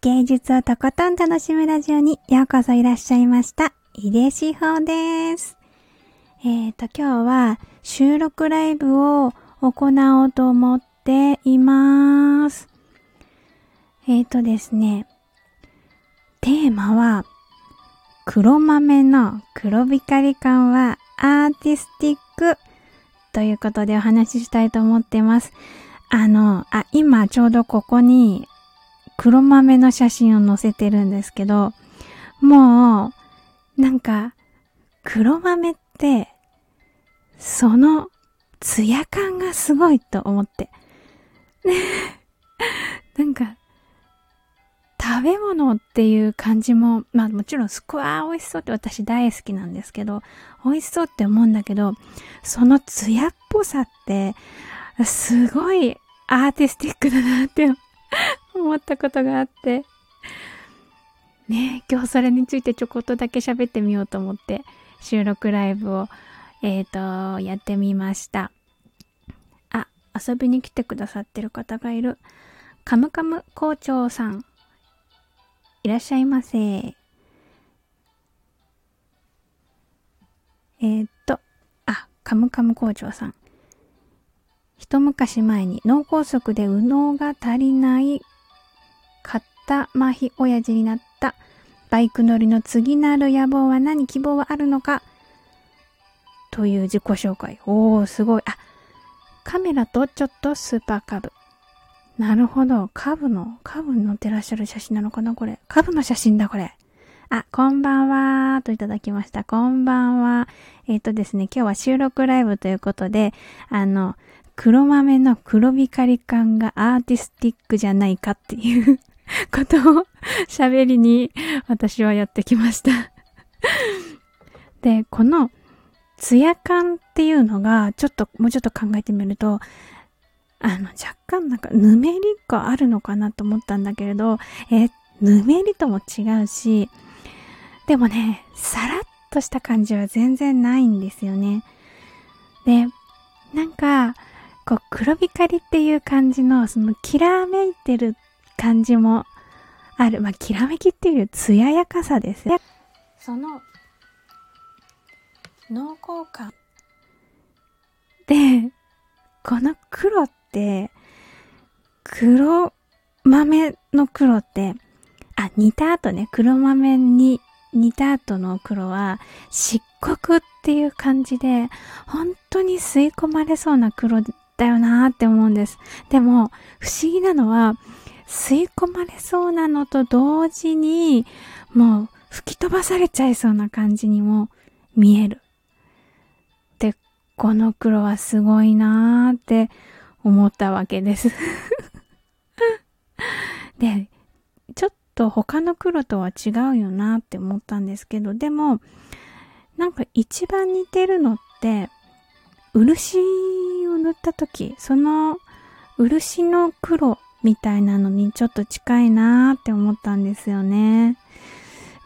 芸術をとことん楽しむラジオにようこそいらっしゃいました。井出志保です。えっ、ー、と、今日は収録ライブを行おうと思っています。えっ、ー、とですね、テーマは、黒豆の黒光り感はアーティスティックということでお話ししたいと思ってます。あの、あ、今ちょうどここに黒豆の写真を載せてるんですけど、もう、なんか、黒豆って、その、ツヤ感がすごいと思って。なんか、食べ物っていう感じも、まあもちろんすごい美味しそうって私大好きなんですけど、美味しそうって思うんだけど、そのツヤっぽさって、すごいアーティスティックだなって思ったことがあって。ね今日それについてちょこっとだけ喋ってみようと思って収録ライブを、えっ、ー、と、やってみました。あ、遊びに来てくださってる方がいる。カムカム校長さん。いらっしゃいませ。えー、っと、あ、カムカム校長さん。一昔前に脳梗塞で右脳が足りない肩麻痺親父になったバイク乗りの次なる野望は何？希望はあるのか？という自己紹介。おー、すごい。あ、カメラとちょっとスーパーカブ。なるほど。カブの、カブに乗ってらっしゃる写真なのかな？これ。カブの写真だ、これ。あ、こんばんはといただきました。こんばんは。えっ、ー、とですね、今日は収録ライブということで、あの、黒豆の黒光り感がアーティスティックじゃないかっていう ことを喋りに私はやってきました で、このツヤ感っていうのがちょっと、もうちょっと考えてみると、あの、若干なんかぬめりがあるのかなと思ったんだけれど、えぬめりとも違うし、でもね、さらっとした感じは全然ないんですよね。で、なんか、こう、黒光りっていう感じの、その、きらめいてる感じもある。まあ、きらめきっていう艶やかさですね。その、濃厚感。で、この黒って、黒豆の黒って、あ、煮た後ね、黒豆に煮た後の黒は、漆黒っていう感じで、本当に吸い込まれそうな黒だよなーって思うんです。でも、不思議なのは、吸い込まれそうなのと同時に、もう吹き飛ばされちゃいそうな感じにも見える。で、この黒はすごいなーって思ったわけです で、ちょっと他の黒とは違うよなって思ったんですけど、でも、なんか一番似てるのって、漆を塗った時、その漆の黒みたいなのにちょっと近いなーって思ったんですよね。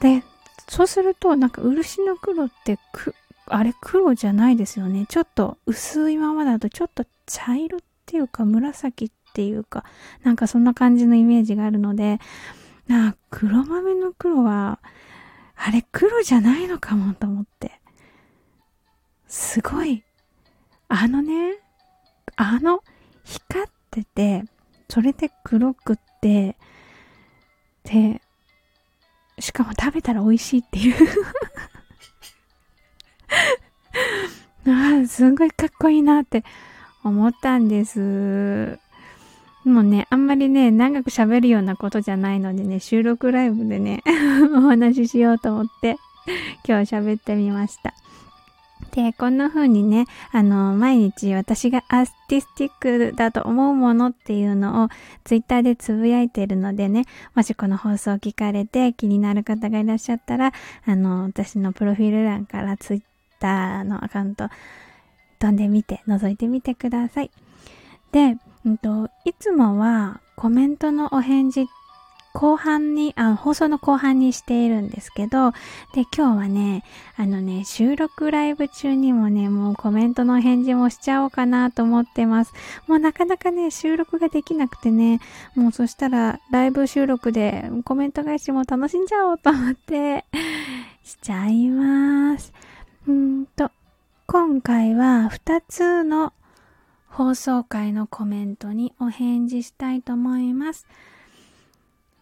で、そうするとなんか漆の黒ってく、あれ黒じゃないですよね。ちょっと薄いままだとちょっと茶色っていうか紫っていうか、なんかそんな感じのイメージがあるので、あ黒豆の黒は、あれ黒じゃないのかもと思って。すごいあのね、あの、光ってて、それで黒くって、で、しかも食べたら美味しいっていう ああ、すごいかっこいいなって思ったんです。もうね、あんまりね、長く喋るようなことじゃないのでね、収録ライブでね、お話ししようと思って、今日喋ってみました。で、こんな風にね、あの、毎日私がアーティスティックだと思うものっていうのをツイッターでつぶやいてるのでね、もしこの放送を聞かれて気になる方がいらっしゃったら、あの、私のプロフィール欄からツイッターのアカウント飛んでみて、覗いてみてください。で、うんと、いつもはコメントのお返事っ後半にあ、放送の後半にしているんですけど、で、今日はね、あのね、収録ライブ中にもね、もうコメントの返事もしちゃおうかなと思ってます。もうなかなかね、収録ができなくてね、もうそしたらライブ収録でコメント返しも楽しんじゃおうと思って、しちゃいます。うんと、今回は2つの放送回のコメントにお返事したいと思います。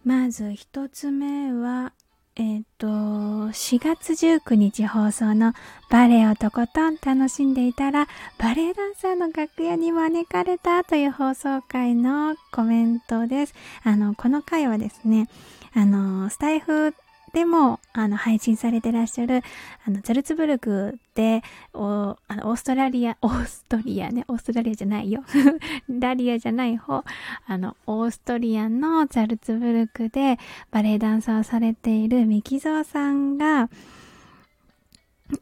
まず一つ目は、えっ、ー、と、4月19日放送のバレエをとことん楽しんでいたら、バレエダンサーの楽屋に招かれたという放送回のコメントです。あの、この回はですね、あの、スタイフでも、あの、配信されてらっしゃる、あの、ザルツブルクで、お、あの、オーストラリア、オーストリアね、オーストラリアじゃないよ。ダリアじゃない方、あの、オーストリアのザルツブルクでバレエダンサーをされているミキゾーさんが、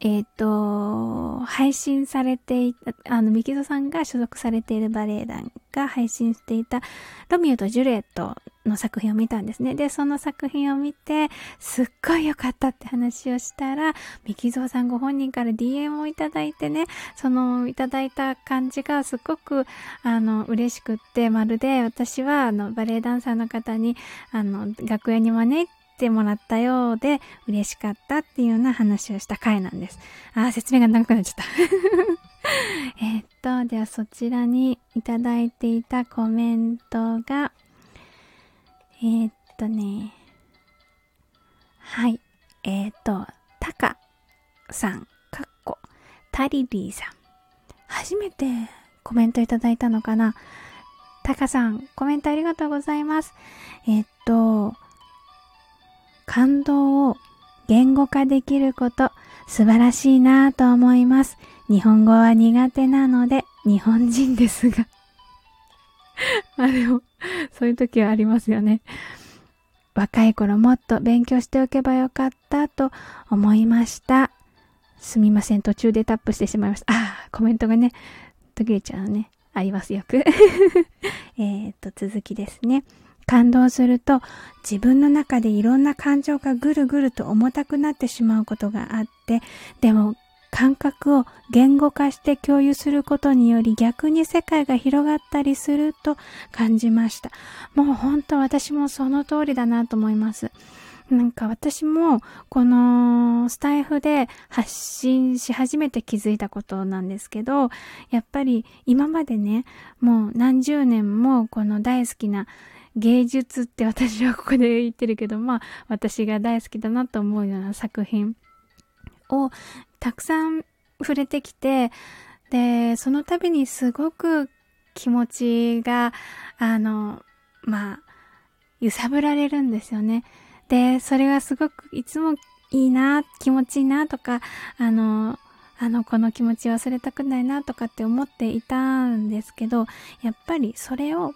えっ、ー、と、配信されていた、あの、ミキゾさんが所属されているバレエ団が配信していた、ロミオとジュレットの作品を見たんですね。で、その作品を見て、すっごい良かったって話をしたら、ミキゾさんご本人から DM をいただいてね、その、いただいた感じがすごく、あの、嬉しくって、まるで私は、あの、バレエダンサーの方に、あの、楽屋に招いて、てもらったようで嬉しかったっていうような話をした回なんです。あー、説明が長くなっちゃった えっと、ではそちらにいただいていたコメントが、えー、っとね、はい、えー、っと、タカさん、かっこ、タリリーさん。初めてコメントいただいたのかな？タカさん、コメントありがとうございます。えっと、感動を言語化できること素晴らしいなぁと思います。日本語は苦手なので日本人ですが まあでも、そういう時はありますよね。若い頃もっと勉強しておけばよかったと思いました。すみません、途中でタップしてしまいました。ああ、コメントがね、途切れちゃうね。ありますよく。えっと、続きですね。感動すると自分の中でいろんな感情がぐるぐると重たくなってしまうことがあって、でも感覚を言語化して共有することにより逆に世界が広がったりすると感じました。もう本当私もその通りだなと思います。なんか私もこのスタイフで発信し始めて気づいたことなんですけど、やっぱり今までね、もう何十年もこの大好きな芸術って私はここで言ってるけど、まあ私が大好きだなと思うような作品をたくさん触れてきて、で、その度にすごく気持ちが、あの、まあ、揺さぶられるんですよね。で、それがすごくいつもいいな、気持ちいいなとか、あの、あの、この気持ち忘れたくないなとかって思っていたんですけど、やっぱりそれを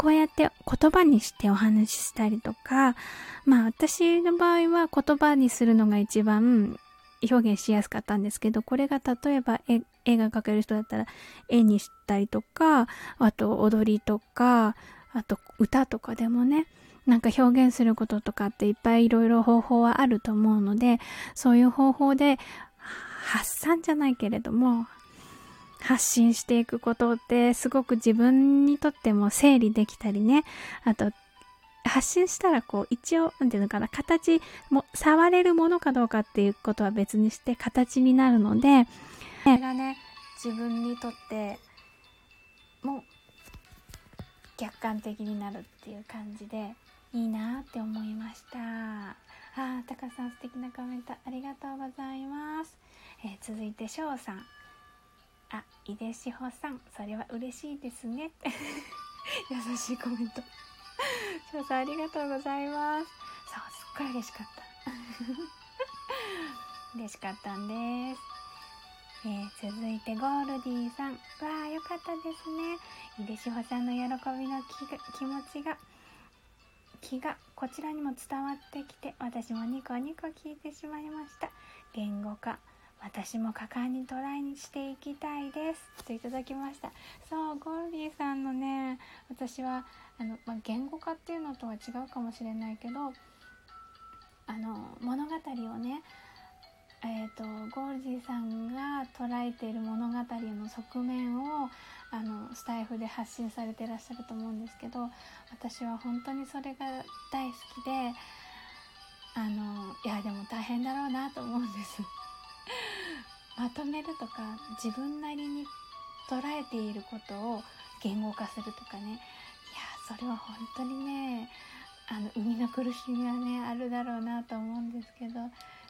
こうやって言葉にしてお話ししたりとか、まあ私の場合は言葉にするのが一番表現しやすかったんですけど、これが例えば絵絵が描ける人だったら絵にしたりとか、あと踊りとか、あと歌とかでもね、なんか表現することとかっていっぱいいろいろ方法はあると思うので、そういう方法で発散じゃないけれども、発信していくことってすごく自分にとっても整理できたりね、あと発信したらこう一応、なんていうのかな、形も、触れるものかどうかっていうことは別にして形になるので、それがね、自分にとっても客観的になるっていう感じでいいなって思いました。ああ、タカさん素敵なコメントありがとうございます。えー、続いて翔さん。あ、井出志保さん、それは嬉しいですね。優しいコメント。翔さん、ありがとうございます。そう、すっごい嬉しかった。嬉しかったんです。えー、続いてゴールディさん。わあ、よかったですね。井出志保さんの喜びの気持ちが、気がこちらにも伝わってきて、私もニコニコ聞いてしまいました。言語化。私も果敢にトライにしていきたいです。といただきました。そうゴールディさんのね私はあの、ま、言語化っていうのとは違うかもしれないけどあの物語をねえーと、ゴールディさんが捉えている物語の側面をあのスタイフで発信されてらっしゃると思うんですけど私は本当にそれが大好きであのいやでも大変だろうなと思うんです。まとめるとか自分なりに捉えていることを言語化するとかね。いやそれは本当にねあの生みの苦しみはねあるだろうなと思うんですけど。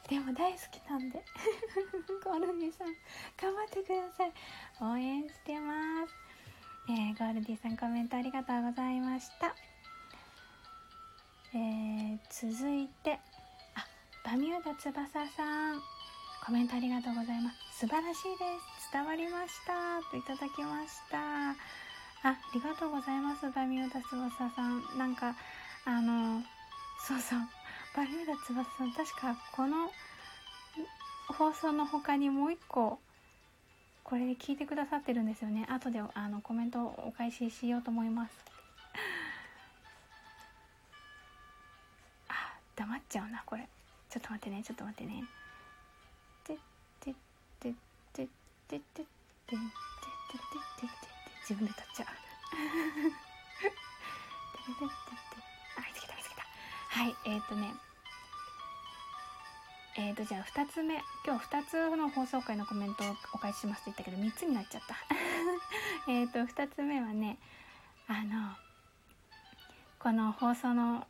でも大好きなんで。ゴールディさん頑張ってください。応援してます。えー、ゴールディさんコメントありがとうございました。えー、続いてあバミューダ翼さん。コメントありがとうございます。素晴らしいです。伝わりました。といただきました。あありがとうございます。バミューダ翼さん。なんかあのそうそう。バミューダ翼さん。確かこの放送の他にもう一個これで聞いてくださってるんですよね。後であのコメントをお返ししようと思います。あ黙っちゃうなこれ。ちょっと待ってねちょっと待ってね。てってってってってってってって自分で歌っちゃう。あ、見つけた見つけた。はい、えっ、ー、とね。えっ、ー、と、じゃあ2つ目。今日2つの放送回のコメントをお返ししますと言ったけど、3つになっちゃった。えっと、2つ目はね、あの、この放送の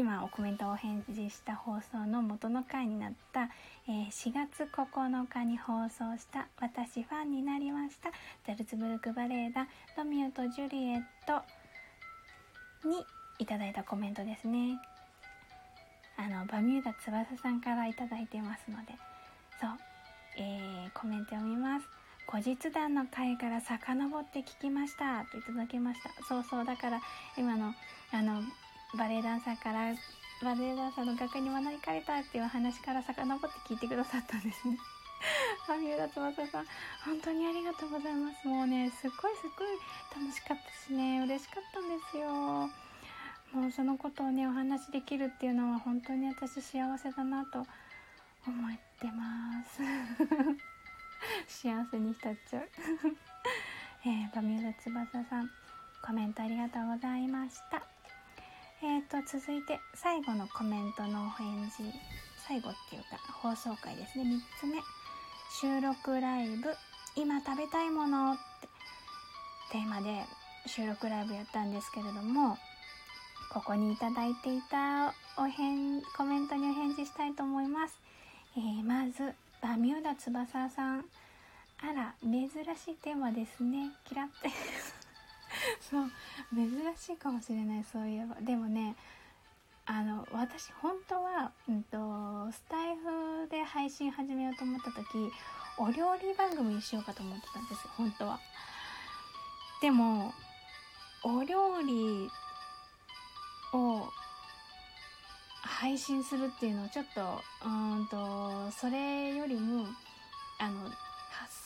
今おコメントをお返事した放送の元の回になった、えー、4月9日に放送した「私ファンになりました」ザルツブルクバレエ団ロミオとジュリエットにいただいたコメントですね。あのバミューダ翼さんから頂いてますのでそう、えー、コメント読みます。後日談の回から遡って聞きましたといただきました。そうそうだから今のあのバレエダンサーからバレエダンサーの学科に学びかれたっていう話から遡って聞いてくださったんですね。バミューダ翼さん本当にありがとうございます。もうねすっごいすっごい楽しかったしね。嬉しかったんですよ。もうそのことをねお話できるっていうのは本当に私幸せだなと思ってます。幸せに浸っちゃう。えー、バミューダ翼さんコメントありがとうございました。えーと続いて最後のコメントのお返事最後っていうか放送回ですね3つ目収録ライブ今食べたいものってテーマで収録ライブやったんですけれどもここにいいていたお返コメントにお返事したいと思います。えー、まず、バミューダ翼さん。あら、珍しいテーマですね。キラって。そう、珍しいかもしれない、そういえば。でもね、あの、私、本当は、うんと、スタイフで配信始めようと思った時、お料理番組にしようかと思ってたんです、本当は。でも、お料理を配信するっていうのをちょっとうんとそれよりもあの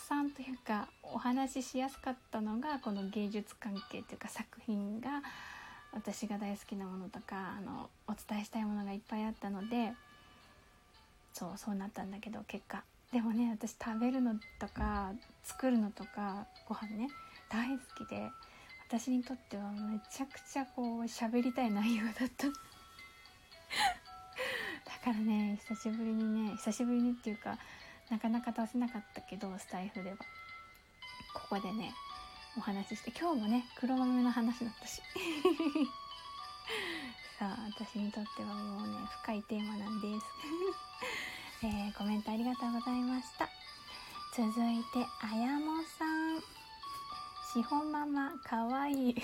発散というかお話ししやすかったのがこの芸術関係というか作品が私が大好きなものとかあのお伝えしたいものがいっぱいあったのでそうそうなったんだけど結果。でもね私食べるのとか作るのとかご飯ね大好きで私にとってはめちゃくちゃこう喋りたい内容だった。だからね久しぶりにね久しぶりにっていうかなかなか出せなかったけどスタイフでは。ここでねお話しして今日もね黒豆の話だったし。さあ私にとってはもうね深いテーマなんです。えー、コメントありがとうございました。続いてあやもさん。しほママかわいい。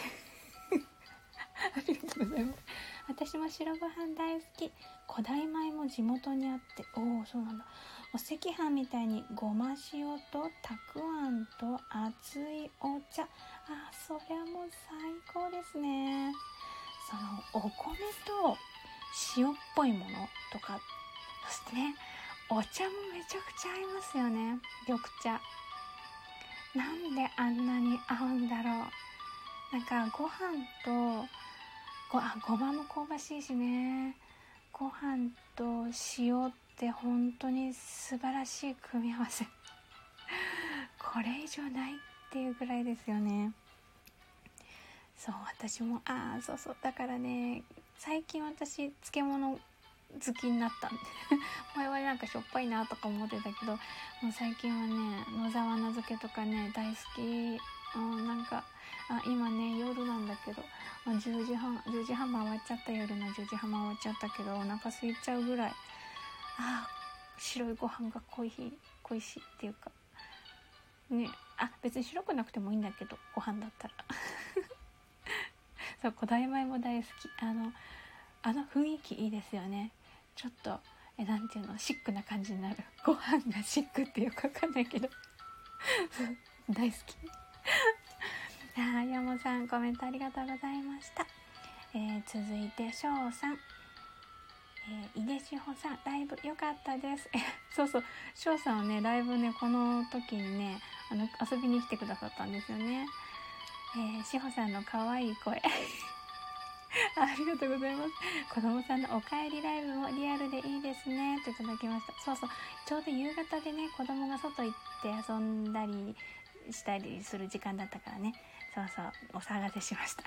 ありがとうございます。私も白ご飯大好き。古代米も地元にあって。おおそうなんだお赤飯みたいにごま塩とたくあんと熱いお茶。あそりゃもう最高ですね。そのお米と塩っぽいものとかそしてね。お茶もめちゃくちゃ合いますよね。緑茶。なんであんなに合うんだろう。なんかご飯とごあごまも香ばしいしね。ご飯と塩って本当に素晴らしい組み合わせ。これ以上ないっていうぐらいですよね。そう私もああそうそう。だからね最近私漬物好きになったんで。前はなんかしょっぱいなとか思ってたけどもう最近はね野沢菜漬けとかね大好き。うんなんかあ今ね夜なんだけど、ま、10時半10時半回っちゃった夜の10時半回っちゃったけどお腹空いちゃうぐらいあ白いご飯が恋しい恋しいっていうか。ねあ別に白くなくてもいいんだけどご飯だったら。そう古代米も大好き。あのあの雰囲気いいですよね。ちょっとえなていうの？シックな感じになる。ご飯がシックっていうかわかんないけど。大好き。あ山本さんコメントありがとうございました、えー、続いて翔さん。えー、井出志保さん、ライブ良かったです。そうそう、翔さんはね、ライブね、この時にね、あの、遊びに来てくださったんですよね。えー、志保さんの可愛い声。ありがとうございます。子供さんのお帰りライブもリアルでいいですね。といただきました。そうそう。ちょうど夕方でね、子供が外行って遊んだりしたりする時間だったからね。そうそう。お騒がせしました。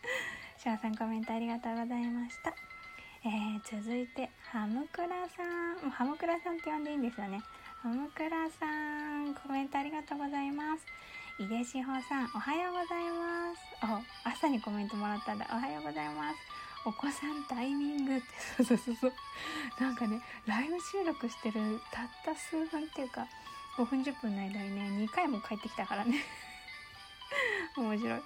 シャアさんコメントありがとうございました。えー、続いて、ハムクラさん。ハムクラさんって呼んでいいんですよね。ハムクラさん、コメントありがとうございます。井出志保さん、おはようございます。お、朝にコメントもらったんだ。おはようございます。お子さんタイミングって、そうそうそうそう。なんかね、ライブ収録してるたった数分っていうか、5分10分の間にね、2回も帰ってきたからね。面白い。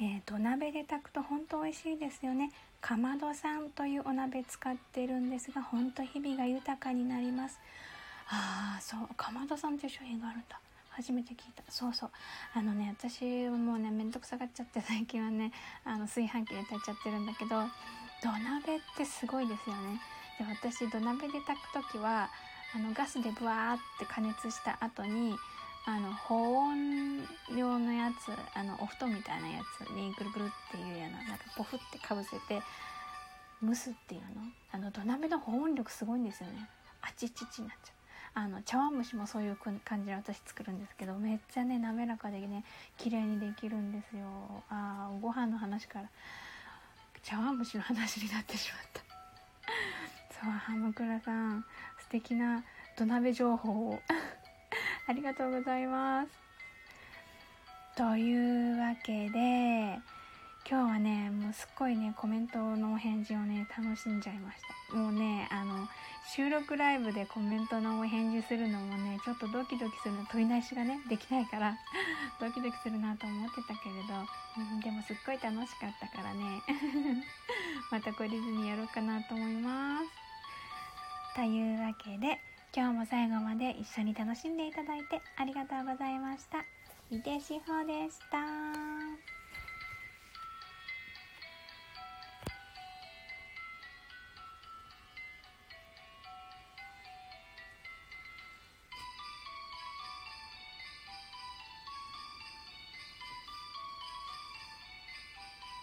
えー、土鍋で炊くと本当美味しいですよね。かまどさんというお鍋使ってるんですが、本当日々が豊かになります。ああ、そう、かまどさんっていう商品があるんだ。初めて聞いたそうそうあのね私もうねめんどくさがっちゃって最近はねあの炊飯器で炊いちゃってるんだけど土鍋ってすごいですよねで私土鍋で炊く時はあのガスでブワーって加熱した後にあの保温用のやつあのお布団みたいなやつにぐるぐるっていうようななんかポフってかぶせて蒸すっていうの？あの土鍋の保温力すごいんですよね。あちちちになっちゃう。あの茶碗蒸しもそういう感じで私作るんですけどめっちゃね滑らかでね綺麗にできるんですよ。あご飯の話から茶碗蒸しの話になってしまった。そうハムクラさん素敵な土鍋情報を。ありがとうございますというわけで今日はね、もうすっごいね、コメントのお返事をね、楽しんじゃいました。もうね、あの、収録ライブでコメントのお返事するのもね、ちょっとドキドキするの、問い返しがね、できないから、ドキドキするなと思ってたけれど、うん、でもすっごい楽しかったからね、また懲りずにやろうかなと思います。というわけで、今日も最後まで一緒に楽しんでいただいてありがとうございました。井手志保でした。